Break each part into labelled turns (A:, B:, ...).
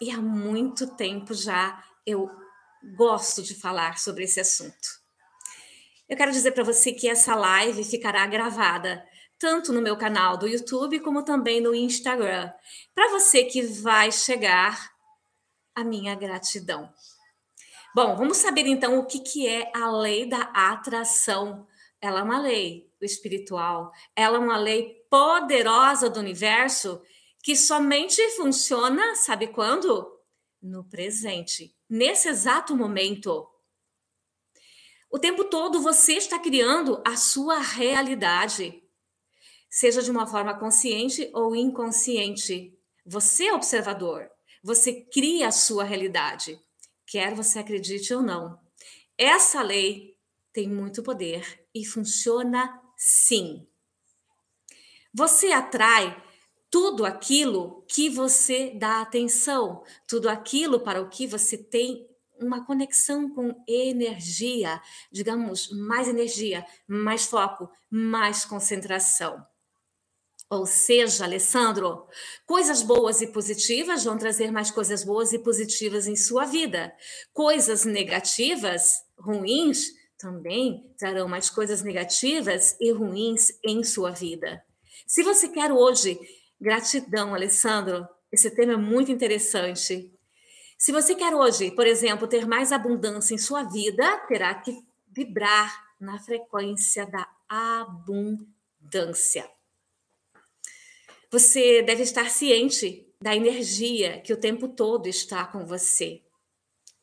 A: E há muito tempo já eu gosto de falar sobre esse assunto. Eu quero dizer para você que essa live ficará gravada tanto no meu canal do YouTube como também no Instagram. Para você que vai chegar a minha gratidão. Bom, vamos saber então o que, que é a lei da atração. Ela é uma lei espiritual, ela é uma lei poderosa do universo que somente funciona, sabe quando? No presente, nesse exato momento. O tempo todo você está criando a sua realidade, seja de uma forma consciente ou inconsciente. Você é observador, você cria a sua realidade, quer você acredite ou não. Essa lei tem muito poder e funciona sim. Você atrai tudo aquilo que você dá atenção, tudo aquilo para o que você tem uma conexão com energia, digamos, mais energia, mais foco, mais concentração. Ou seja, Alessandro, coisas boas e positivas vão trazer mais coisas boas e positivas em sua vida. Coisas negativas, ruins, também trarão mais coisas negativas e ruins em sua vida. Se você quer hoje gratidão, Alessandro, esse tema é muito interessante. Se você quer hoje, por exemplo, ter mais abundância em sua vida, terá que vibrar na frequência da abundância. Você deve estar ciente da energia que o tempo todo está com você.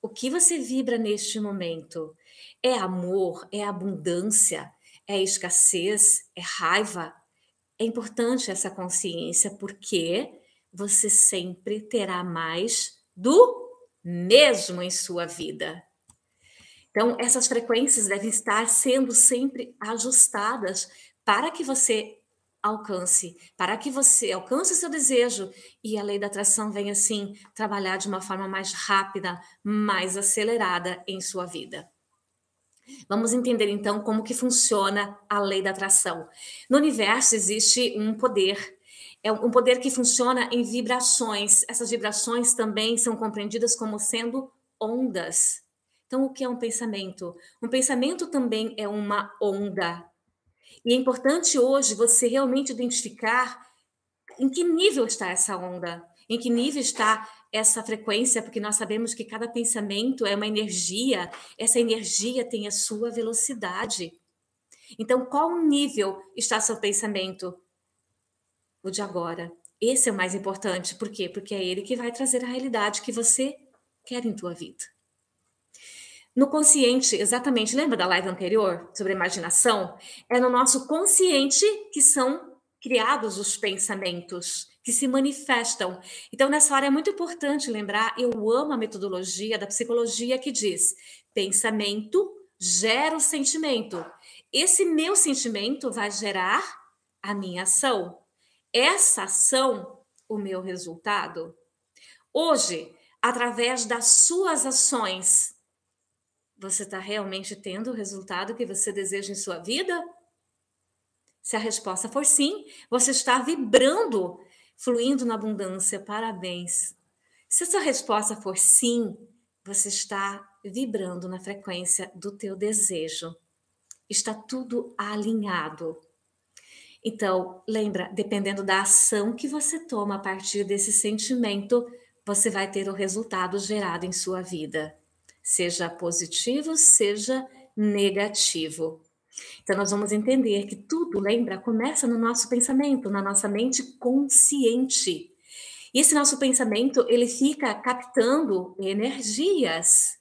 A: O que você vibra neste momento? É amor? É abundância? É escassez? É raiva? É importante essa consciência porque você sempre terá mais do mesmo em sua vida. Então, essas frequências devem estar sendo sempre ajustadas para que você alcance, para que você alcance seu desejo e a lei da atração venha assim trabalhar de uma forma mais rápida, mais acelerada em sua vida. Vamos entender então como que funciona a lei da atração. No universo existe um poder, é um poder que funciona em vibrações. Essas vibrações também são compreendidas como sendo ondas. Então, o que é um pensamento? Um pensamento também é uma onda. E é importante hoje você realmente identificar em que nível está essa onda, em que nível está essa frequência, porque nós sabemos que cada pensamento é uma energia, essa energia tem a sua velocidade. Então, qual nível está seu pensamento? O de agora. Esse é o mais importante. Por quê? Porque é ele que vai trazer a realidade que você quer em tua vida. No consciente, exatamente, lembra da live anterior sobre imaginação? É no nosso consciente que são criados os pensamentos, que se manifestam. Então, nessa hora é muito importante lembrar, eu amo a metodologia da psicologia que diz: pensamento gera o sentimento. Esse meu sentimento vai gerar a minha ação. Essa ação, o meu resultado. Hoje, através das suas ações, você está realmente tendo o resultado que você deseja em sua vida? Se a resposta for sim, você está vibrando, fluindo na abundância. Parabéns. Se a sua resposta for sim, você está vibrando na frequência do teu desejo. Está tudo alinhado. Então, lembra, dependendo da ação que você toma a partir desse sentimento, você vai ter o resultado gerado em sua vida seja positivo, seja negativo. Então, nós vamos entender que tudo, lembra, começa no nosso pensamento, na nossa mente consciente. E esse nosso pensamento, ele fica captando energias.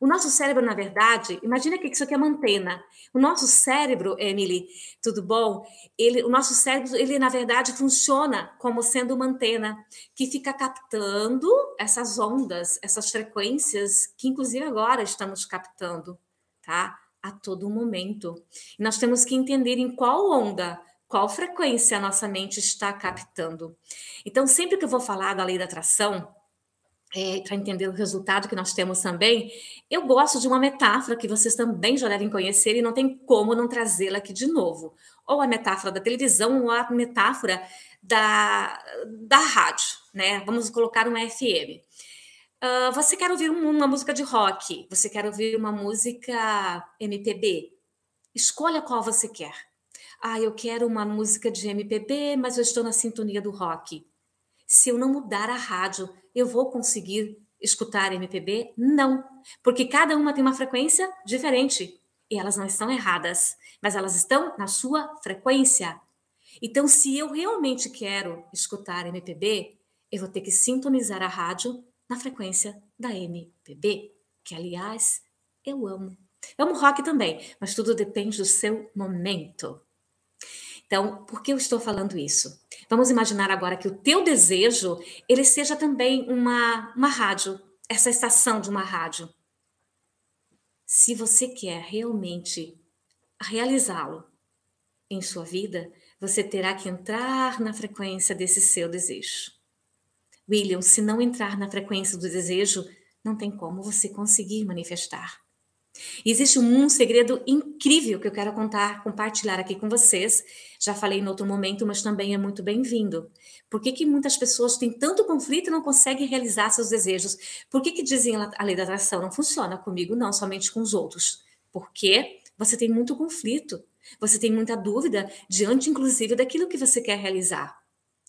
A: O nosso cérebro, na verdade, imagina que isso aqui é uma antena. O nosso cérebro, Emily, tudo bom? Ele, o nosso cérebro, ele na verdade funciona como sendo uma antena que fica captando essas ondas, essas frequências que inclusive agora estamos captando, tá? A todo momento. E nós temos que entender em qual onda, qual frequência a nossa mente está captando. Então, sempre que eu vou falar da lei da atração, é, para entender o resultado que nós temos também, eu gosto de uma metáfora que vocês também já devem conhecer e não tem como não trazê-la aqui de novo. Ou a metáfora da televisão ou a metáfora da, da rádio, né? Vamos colocar um FM. Uh, você quer ouvir uma música de rock? Você quer ouvir uma música MPB? Escolha qual você quer. Ah, eu quero uma música de MPB, mas eu estou na sintonia do rock. Se eu não mudar a rádio, eu vou conseguir escutar MPB? Não, porque cada uma tem uma frequência diferente e elas não estão erradas, mas elas estão na sua frequência. Então, se eu realmente quero escutar MPB, eu vou ter que sintonizar a rádio na frequência da MPB, que aliás eu amo. Eu amo rock também, mas tudo depende do seu momento. Então, por que eu estou falando isso? Vamos imaginar agora que o teu desejo, ele seja também uma, uma rádio, essa estação de uma rádio. Se você quer realmente realizá-lo em sua vida, você terá que entrar na frequência desse seu desejo. William, se não entrar na frequência do desejo, não tem como você conseguir manifestar. Existe um segredo incrível que eu quero contar, compartilhar aqui com vocês. Já falei em outro momento, mas também é muito bem-vindo. Por que, que muitas pessoas têm tanto conflito e não conseguem realizar seus desejos? Por que, que dizem a lei da atração não funciona comigo, não, somente com os outros? Porque você tem muito conflito, você tem muita dúvida diante, inclusive, daquilo que você quer realizar.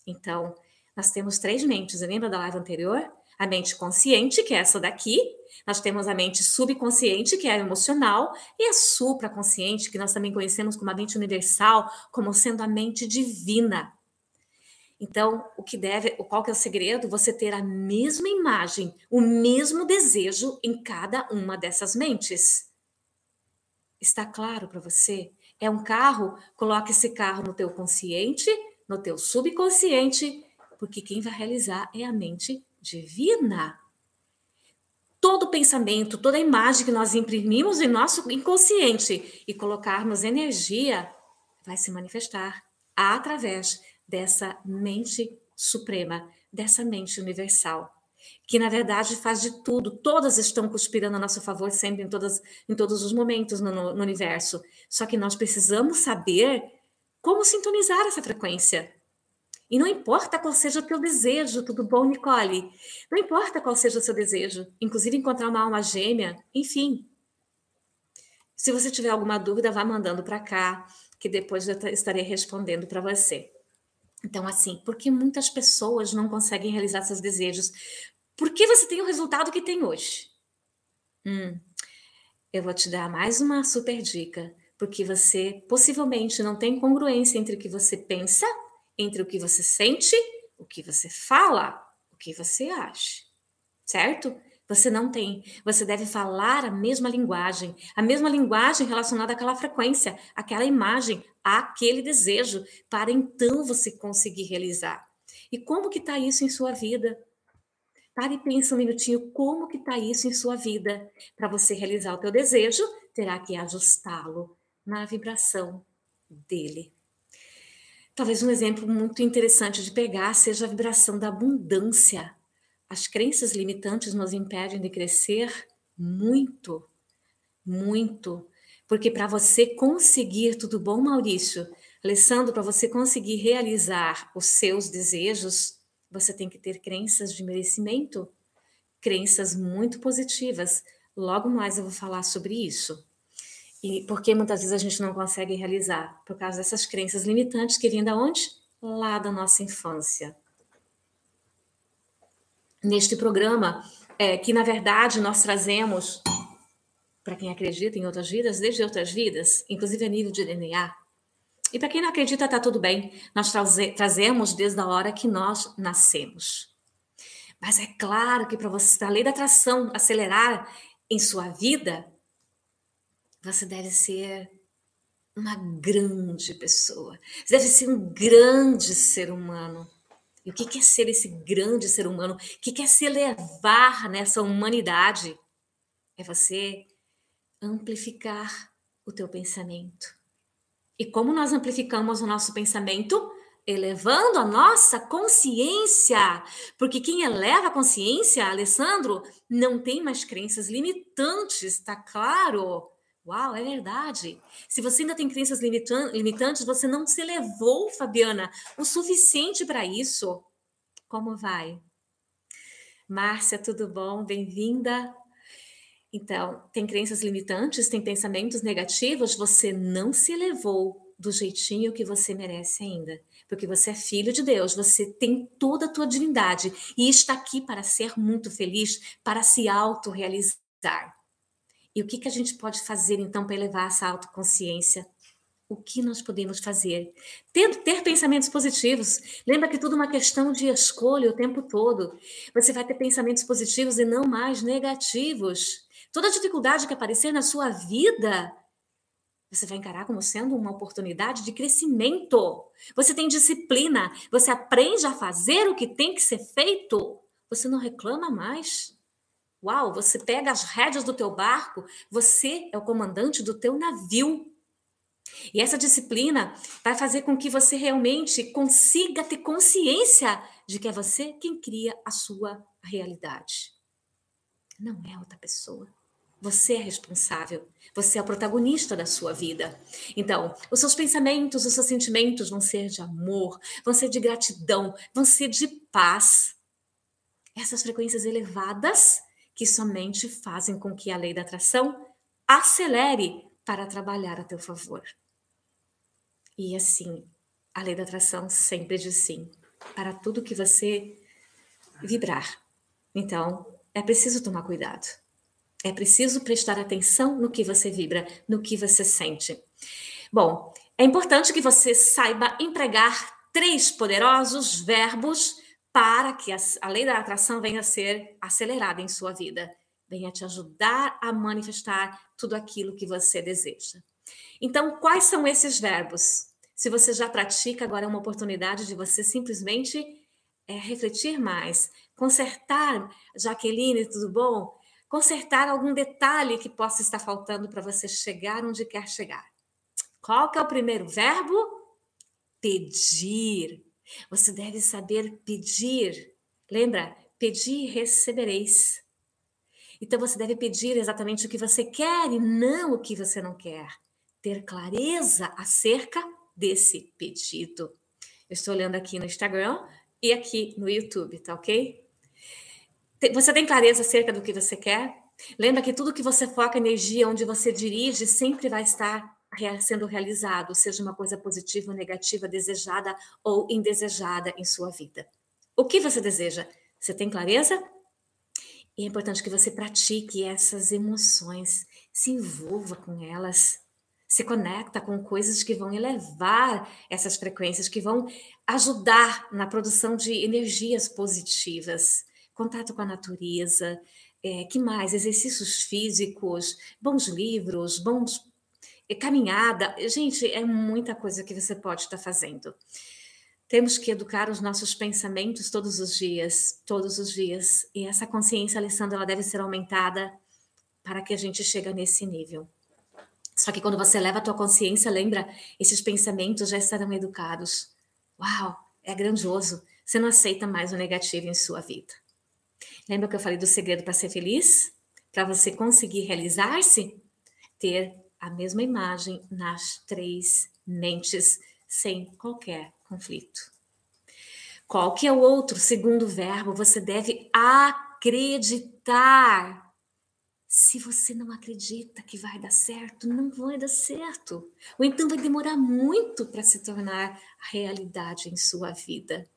A: Então, nós temos três mentes. Lembra da live anterior? A mente consciente, que é essa daqui, nós temos a mente subconsciente, que é a emocional, e a supraconsciente, que nós também conhecemos como a mente universal, como sendo a mente divina. Então, o que deve, qual que é o segredo? Você ter a mesma imagem, o mesmo desejo em cada uma dessas mentes. Está claro para você? É um carro, coloque esse carro no teu consciente, no teu subconsciente, porque quem vai realizar é a mente divina todo pensamento, toda imagem que nós imprimimos em nosso inconsciente e colocarmos energia, vai se manifestar através dessa mente suprema, dessa mente universal, que na verdade faz de tudo, todas estão conspirando a nosso favor sempre em, todas, em todos os momentos no, no universo. Só que nós precisamos saber como sintonizar essa frequência. E não importa qual seja o teu desejo, tudo bom, Nicole? Não importa qual seja o seu desejo, inclusive encontrar uma alma gêmea, enfim. Se você tiver alguma dúvida, vá mandando para cá, que depois eu estarei respondendo para você. Então, assim, por que muitas pessoas não conseguem realizar seus desejos? Por que você tem o resultado que tem hoje? Hum, eu vou te dar mais uma super dica, porque você possivelmente não tem congruência entre o que você pensa entre o que você sente, o que você fala, o que você acha, certo? Você não tem. Você deve falar a mesma linguagem, a mesma linguagem relacionada àquela frequência, àquela imagem, àquele desejo, para então você conseguir realizar. E como que está isso em sua vida? Pare e pense um minutinho como que está isso em sua vida. Para você realizar o teu desejo, terá que ajustá-lo na vibração dele. Talvez um exemplo muito interessante de pegar seja a vibração da abundância. As crenças limitantes nos impedem de crescer muito, muito. Porque para você conseguir tudo bom, Maurício, Alessandro, para você conseguir realizar os seus desejos, você tem que ter crenças de merecimento, crenças muito positivas. Logo mais eu vou falar sobre isso. E porque muitas vezes a gente não consegue realizar? Por causa dessas crenças limitantes que vêm da onde? Lá da nossa infância. Neste programa, é, que na verdade nós trazemos, para quem acredita em outras vidas, desde outras vidas, inclusive a nível de DNA. E para quem não acredita, está tudo bem. Nós traze, trazemos desde a hora que nós nascemos. Mas é claro que para você, a lei da atração acelerar em sua vida, você deve ser uma grande pessoa. Você deve ser um grande ser humano. E o que é ser esse grande ser humano? O que é se elevar nessa humanidade? É você amplificar o teu pensamento. E como nós amplificamos o nosso pensamento? elevando a nossa consciência. Porque quem eleva a consciência, Alessandro, não tem mais crenças limitantes, tá claro? Uau, é verdade. Se você ainda tem crenças limitantes, você não se elevou, Fabiana, o suficiente para isso. Como vai? Márcia, tudo bom? Bem-vinda. Então, tem crenças limitantes, tem pensamentos negativos, você não se elevou do jeitinho que você merece ainda. Porque você é filho de Deus, você tem toda a tua divindade e está aqui para ser muito feliz, para se autorrealizar. E o que, que a gente pode fazer então para elevar essa autoconsciência? O que nós podemos fazer? Ter, ter pensamentos positivos. Lembra que tudo é uma questão de escolha o tempo todo. Você vai ter pensamentos positivos e não mais negativos. Toda dificuldade que aparecer na sua vida, você vai encarar como sendo uma oportunidade de crescimento. Você tem disciplina, você aprende a fazer o que tem que ser feito. Você não reclama mais. Uau, você pega as rédeas do teu barco, você é o comandante do teu navio. E essa disciplina vai fazer com que você realmente consiga ter consciência de que é você quem cria a sua realidade. Não é outra pessoa. Você é responsável. Você é o protagonista da sua vida. Então, os seus pensamentos, os seus sentimentos vão ser de amor, vão ser de gratidão, vão ser de paz. Essas frequências elevadas que somente fazem com que a lei da atração acelere para trabalhar a teu favor. E assim, a lei da atração sempre diz sim para tudo que você vibrar. Então, é preciso tomar cuidado. É preciso prestar atenção no que você vibra, no que você sente. Bom, é importante que você saiba empregar três poderosos verbos para que a, lei da atração venha a ser acelerada em sua vida, venha te ajudar a manifestar tudo aquilo que você deseja. Então, quais são esses verbos? Se você já pratica, agora é uma oportunidade de você simplesmente é, refletir mais, consertar, Jaqueline, tudo bom? Consertar algum detalhe que possa estar faltando para você chegar onde quer chegar. Qual que é o primeiro verbo? Pedir. Você deve saber pedir. Lembra? Pedir recebereis. Então você deve pedir exatamente o que você quer e não o que você não quer. Ter clareza acerca desse pedido. Eu estou olhando aqui no Instagram e aqui no YouTube, tá ok? Você tem clareza acerca do que você quer? Lembra que tudo que você foca energia, onde você dirige, sempre vai estar sendo realizado, seja uma coisa positiva ou negativa, desejada ou indesejada em sua vida. O que você deseja? Você tem clareza? E é importante que você pratique essas emoções, se envolva com elas, se conecta com coisas que vão elevar essas frequências, que vão ajudar na produção de energias positivas, contato com a natureza, é, que mais? Exercícios físicos, bons livros, bons caminhada. Gente, é muita coisa que você pode estar fazendo. Temos que educar os nossos pensamentos todos os dias, todos os dias. E essa consciência, Alessandra, ela deve ser aumentada para que a gente chegue nesse nível. Só que quando você leva a tua consciência, lembra, esses pensamentos já estarão educados. Uau, é grandioso. Você não aceita mais o negativo em sua vida. Lembra que eu falei do segredo para ser feliz? Para você conseguir realizar-se? Ter a mesma imagem nas três mentes, sem qualquer conflito. Qual é o outro segundo verbo? Você deve acreditar. Se você não acredita que vai dar certo, não vai dar certo. Ou então vai demorar muito para se tornar realidade em sua vida.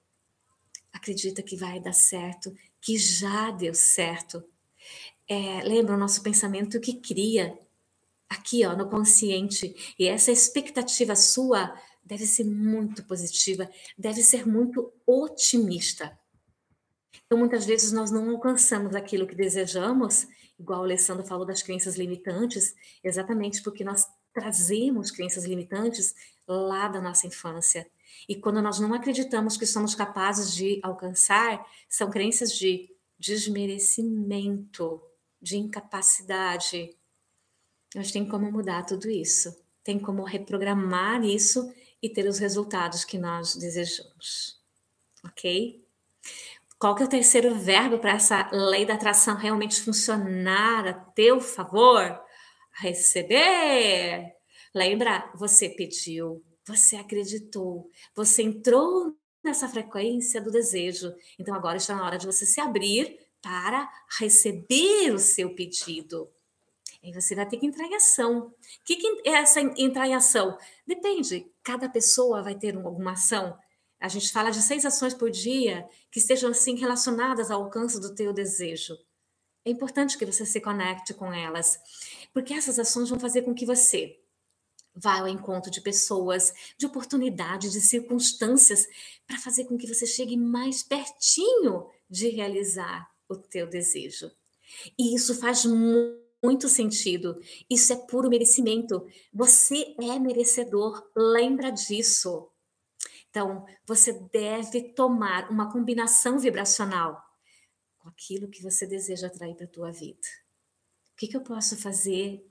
A: Acredita que vai dar certo, que já deu certo. É, lembra o nosso pensamento que cria aqui, ó, no consciente. E essa expectativa sua deve ser muito positiva, deve ser muito otimista. Então, muitas vezes nós não alcançamos aquilo que desejamos, igual o Alessandro falou das crenças limitantes, exatamente porque nós trazemos crenças limitantes lá da nossa infância. E quando nós não acreditamos que somos capazes de alcançar, são crenças de desmerecimento, de incapacidade, mas tem como mudar tudo isso. Tem como reprogramar isso e ter os resultados que nós desejamos. Ok? Qual que é o terceiro verbo para essa lei da atração realmente funcionar a teu favor? Receber. Lembra? Você pediu, você acreditou, você entrou nessa frequência do desejo. Então agora está na hora de você se abrir para receber o seu pedido. Aí você vai ter que entrar em ação. O que, que é essa entrar em ação? Depende, cada pessoa vai ter alguma ação. A gente fala de seis ações por dia que estejam assim relacionadas ao alcance do teu desejo. É importante que você se conecte com elas, porque essas ações vão fazer com que você vá ao encontro de pessoas, de oportunidades, de circunstâncias, para fazer com que você chegue mais pertinho de realizar o teu desejo. E isso faz muito sentido. Isso é puro merecimento. Você é merecedor, lembra disso. Então, você deve tomar uma combinação vibracional com aquilo que você deseja atrair para a tua vida. O que, que eu posso fazer?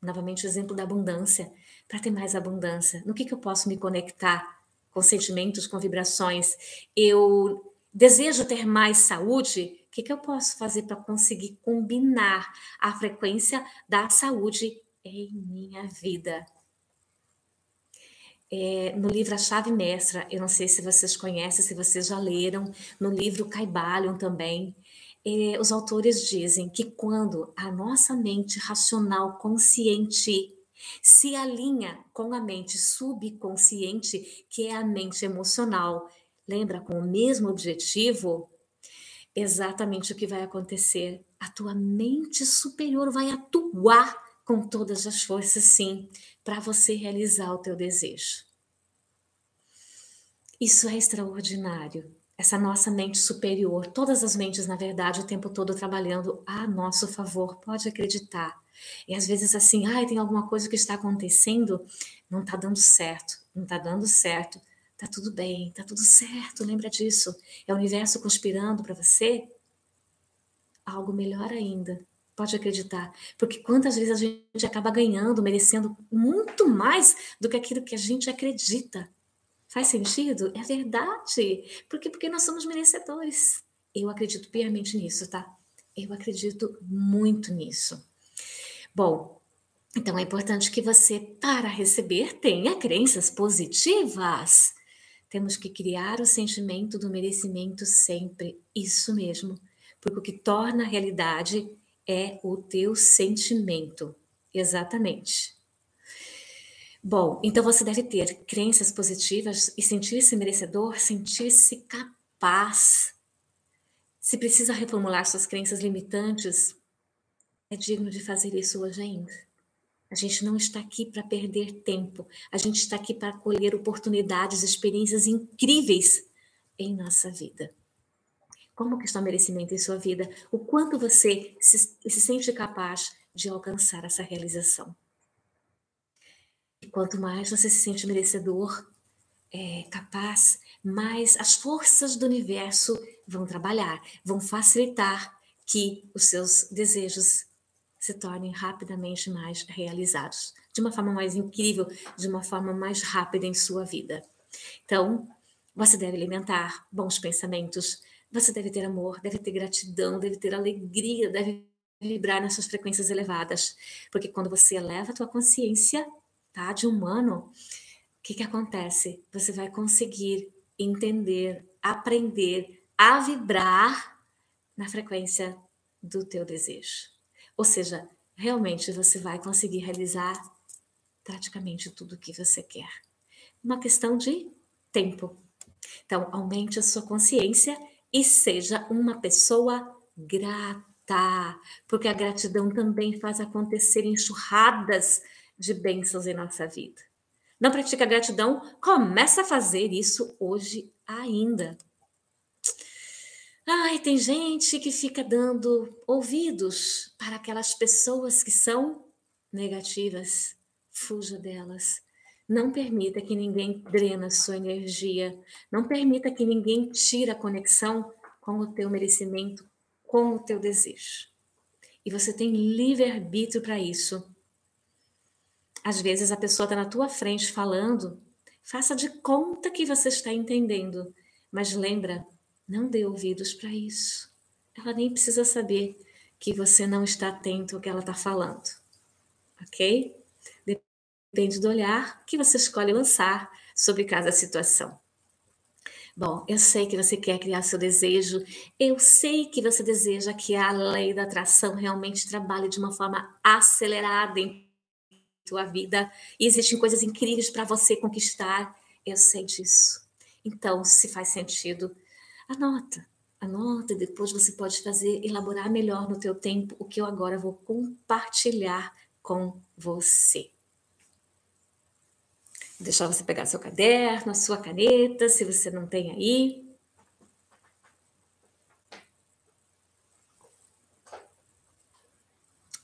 A: Novamente, o exemplo da abundância, para ter mais abundância. No que, que eu posso me conectar com sentimentos, com vibrações? Eu desejo ter mais saúde? Que, que eu posso fazer para conseguir combinar a frequência da saúde em minha vida? É, no livro A Chave Mestra, eu não sei se vocês conhecem, se vocês já leram, no livro Caibalion também, é, os autores dizem que quando a nossa mente racional consciente se alinha com a mente subconsciente, que é a mente emocional, lembra, com o mesmo objetivo, exatamente o que vai acontecer. A tua mente superior vai atuar com todas as forças, sim, para você realizar o teu desejo. Isso é extraordinário. Essa nossa mente superior, todas as mentes, na verdade, o tempo todo trabalhando a nosso favor, pode acreditar. E às vezes assim, ai, tem alguma coisa que está acontecendo, não está dando certo, não está dando certo. Tá tudo bem, tá tudo certo, lembra disso. É o universo conspirando para você algo melhor ainda. Pode acreditar, porque quantas vezes a gente acaba ganhando, merecendo muito mais do que aquilo que a gente acredita. Faz sentido? É verdade. Por quê? Porque nós somos merecedores. Eu acredito piamente nisso, tá? Eu acredito muito nisso. Bom, então é importante que você, para receber, tenha crenças positivas. Temos que criar o sentimento do merecimento sempre, isso mesmo, porque o que torna a realidade é o teu sentimento, exatamente. Bom, então você deve ter crenças positivas e sentir-se merecedor, sentir-se capaz. Se precisa reformular suas crenças limitantes, é digno de fazer isso hoje ainda. A gente não está aqui para perder tempo. A gente está aqui para colher oportunidades, experiências incríveis em nossa vida. Como que está o merecimento em sua vida? O quanto você se, se sente capaz de alcançar essa realização? E quanto mais você se sente merecedor, é, capaz, mais as forças do universo vão trabalhar, vão facilitar que os seus desejos se tornem rapidamente mais realizados, de uma forma mais incrível, de uma forma mais rápida em sua vida. Então, você deve alimentar bons pensamentos, você deve ter amor, deve ter gratidão, deve ter alegria, deve vibrar nessas frequências elevadas, porque quando você eleva a tua consciência, tá, de humano, o que que acontece? Você vai conseguir entender, aprender a vibrar na frequência do teu desejo. Ou seja, realmente você vai conseguir realizar praticamente tudo o que você quer. Uma questão de tempo. Então, aumente a sua consciência e seja uma pessoa grata, porque a gratidão também faz acontecer enxurradas de bênçãos em nossa vida. Não pratica gratidão? Começa a fazer isso hoje ainda. Ai, tem gente que fica dando ouvidos para aquelas pessoas que são negativas. Fuja delas. Não permita que ninguém drena sua energia. Não permita que ninguém tire a conexão com o teu merecimento, com o teu desejo. E você tem livre-arbítrio para isso. Às vezes a pessoa está na tua frente falando Faça de conta que você está entendendo, mas lembra, não dê ouvidos para isso. Ela nem precisa saber que você não está atento ao que ela está falando, ok? Depende do olhar que você escolhe lançar sobre cada situação. Bom, eu sei que você quer criar seu desejo, eu sei que você deseja que a lei da atração realmente trabalhe de uma forma acelerada em tua vida e existem coisas incríveis para você conquistar. Eu sei disso. Então, se faz sentido, anota. Anota depois você pode fazer, elaborar melhor no teu tempo o que eu agora vou compartilhar com você deixar você pegar seu caderno, a sua caneta, se você não tem aí.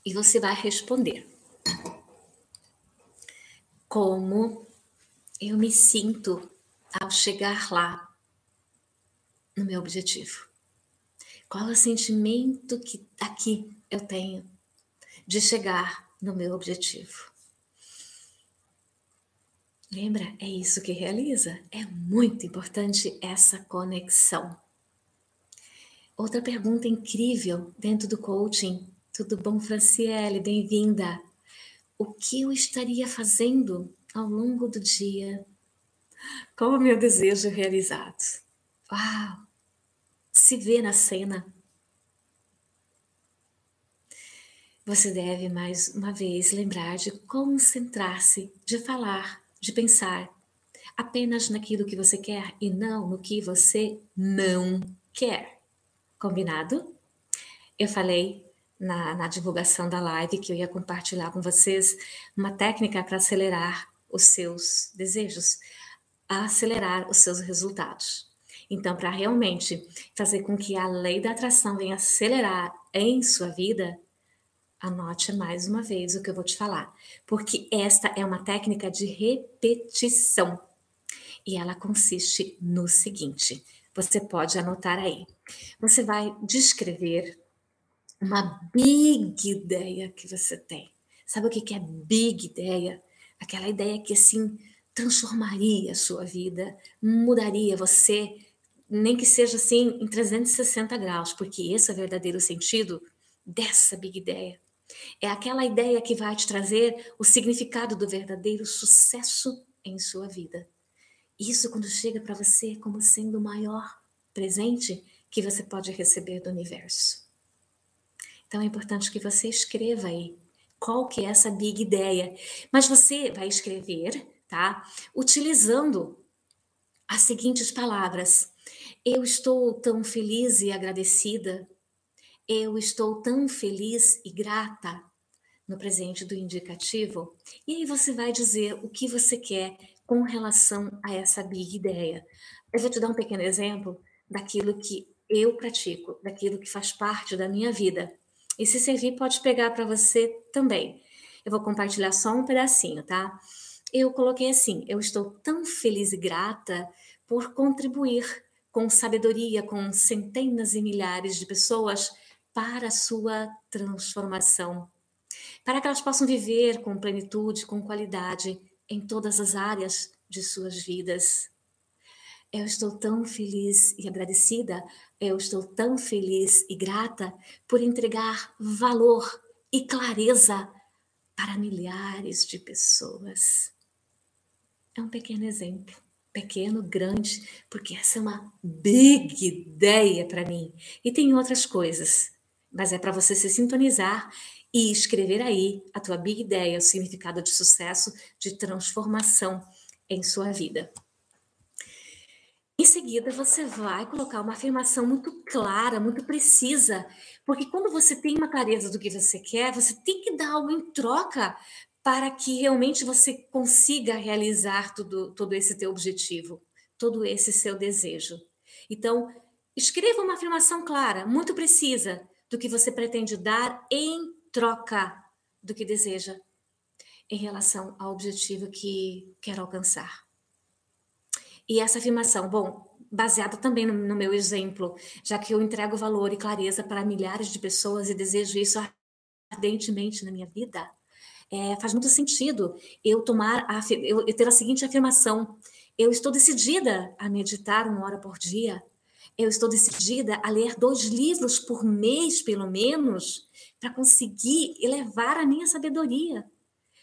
A: E você vai responder. Como eu me sinto ao chegar lá no meu objetivo? Qual é o sentimento que aqui eu tenho de chegar no meu objetivo? Lembra? É isso que realiza. É muito importante essa conexão. Outra pergunta incrível dentro do coaching. Tudo bom, Franciele? Bem-vinda. O que eu estaria fazendo ao longo do dia com o meu desejo realizado? Uau! Se vê na cena. Você deve mais uma vez lembrar de concentrar-se, de falar de pensar apenas naquilo que você quer e não no que você não quer. Combinado? Eu falei na, na divulgação da live que eu ia compartilhar com vocês uma técnica para acelerar os seus desejos, acelerar os seus resultados. Então, para realmente fazer com que a lei da atração venha acelerar em sua vida, Anote mais uma vez o que eu vou te falar, porque esta é uma técnica de repetição e ela consiste no seguinte: você pode anotar aí. Você vai descrever uma big ideia que você tem. Sabe o que é big ideia? Aquela ideia que assim transformaria a sua vida, mudaria você, nem que seja assim em 360 graus, porque esse é o verdadeiro sentido dessa big ideia. É aquela ideia que vai te trazer o significado do verdadeiro sucesso em sua vida. Isso quando chega para você como sendo o maior presente que você pode receber do universo. Então é importante que você escreva aí qual que é essa big ideia, mas você vai escrever, tá? Utilizando as seguintes palavras: Eu estou tão feliz e agradecida eu estou tão feliz e grata no presente do indicativo. E aí você vai dizer o que você quer com relação a essa big ideia. Eu vou te dar um pequeno exemplo daquilo que eu pratico, daquilo que faz parte da minha vida. E se servir, pode pegar para você também. Eu vou compartilhar só um pedacinho, tá? Eu coloquei assim: eu estou tão feliz e grata por contribuir com sabedoria com centenas e milhares de pessoas para a sua transformação, para que elas possam viver com plenitude, com qualidade em todas as áreas de suas vidas. Eu estou tão feliz e agradecida, eu estou tão feliz e grata por entregar valor e clareza para milhares de pessoas. É um pequeno exemplo, pequeno, grande, porque essa é uma big ideia para mim. E tem outras coisas mas é para você se sintonizar e escrever aí a tua big ideia, o significado de sucesso, de transformação em sua vida. Em seguida, você vai colocar uma afirmação muito clara, muito precisa, porque quando você tem uma clareza do que você quer, você tem que dar algo em troca para que realmente você consiga realizar tudo, todo esse teu objetivo, todo esse seu desejo. Então, escreva uma afirmação clara, muito precisa, do que você pretende dar em troca do que deseja em relação ao objetivo que quer alcançar. E essa afirmação, bom, baseada também no, no, meu exemplo, já que eu entrego valor e clareza para milhares de pessoas e desejo isso ardentemente na minha vida, é, faz muito sentido eu tomar a, eu, eu ter a seguinte afirmação: eu estou decidida a meditar uma hora por dia. Eu estou decidida a ler dois livros por mês, pelo menos, para conseguir elevar a minha sabedoria,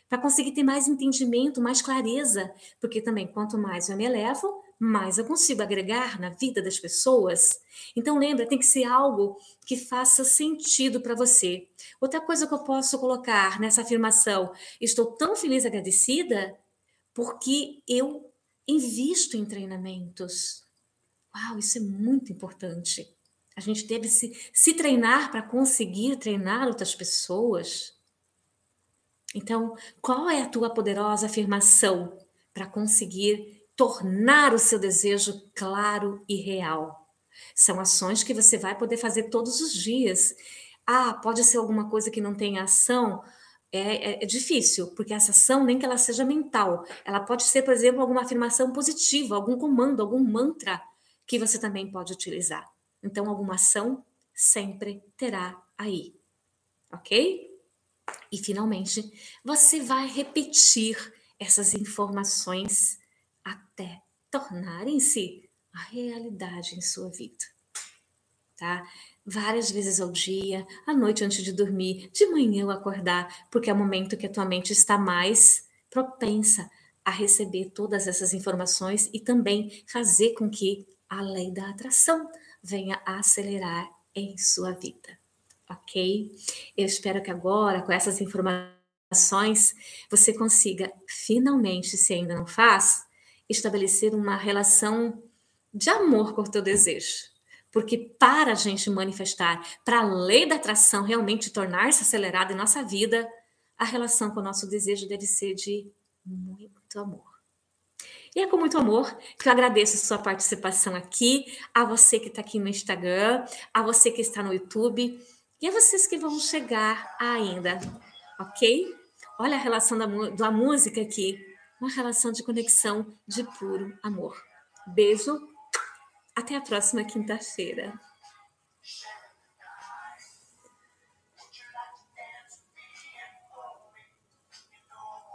A: para conseguir ter mais entendimento, mais clareza, porque também quanto mais eu me elevo, mais eu consigo agregar na vida das pessoas. Então lembra, tem que ser algo que faça sentido para você. Outra coisa que eu posso colocar nessa afirmação, estou tão feliz e agradecida porque eu invisto em treinamentos. Uau, isso é muito importante. A gente deve se, se treinar para conseguir treinar outras pessoas. Então, qual é a tua poderosa afirmação para conseguir tornar o seu desejo claro e real? São ações que você vai poder fazer todos os dias. Ah, pode ser alguma coisa que não tem ação. É, é, é, difícil, porque essa ação, nem que ela seja mental, ela pode ser, por exemplo, alguma afirmação positiva, algum comando, algum mantra que você também pode utilizar. Então, alguma ação sempre terá aí, ok? E finalmente, você vai repetir essas informações até tornarem-se a realidade em sua vida, tá? Várias vezes ao dia, à noite antes de dormir, de manhã ao acordar, porque é o momento que a tua mente está mais propensa a receber todas essas informações e também fazer com que a lei da atração venha a acelerar em sua vida, ok? Eu espero que agora, com essas informações, você consiga finalmente, se ainda não faz, estabelecer uma relação de amor com o teu desejo. Porque para a gente manifestar, para a lei da atração realmente tornar-se acelerada em nossa vida, a relação com o nosso desejo deve ser de muito amor. E é com muito amor que eu agradeço sua participação aqui, a você que está aqui no Instagram, a você que está no YouTube e a vocês que vão chegar ainda, ok? Olha a relação da, da música aqui, uma relação de conexão de puro amor. Beijo, até a próxima quinta-feira.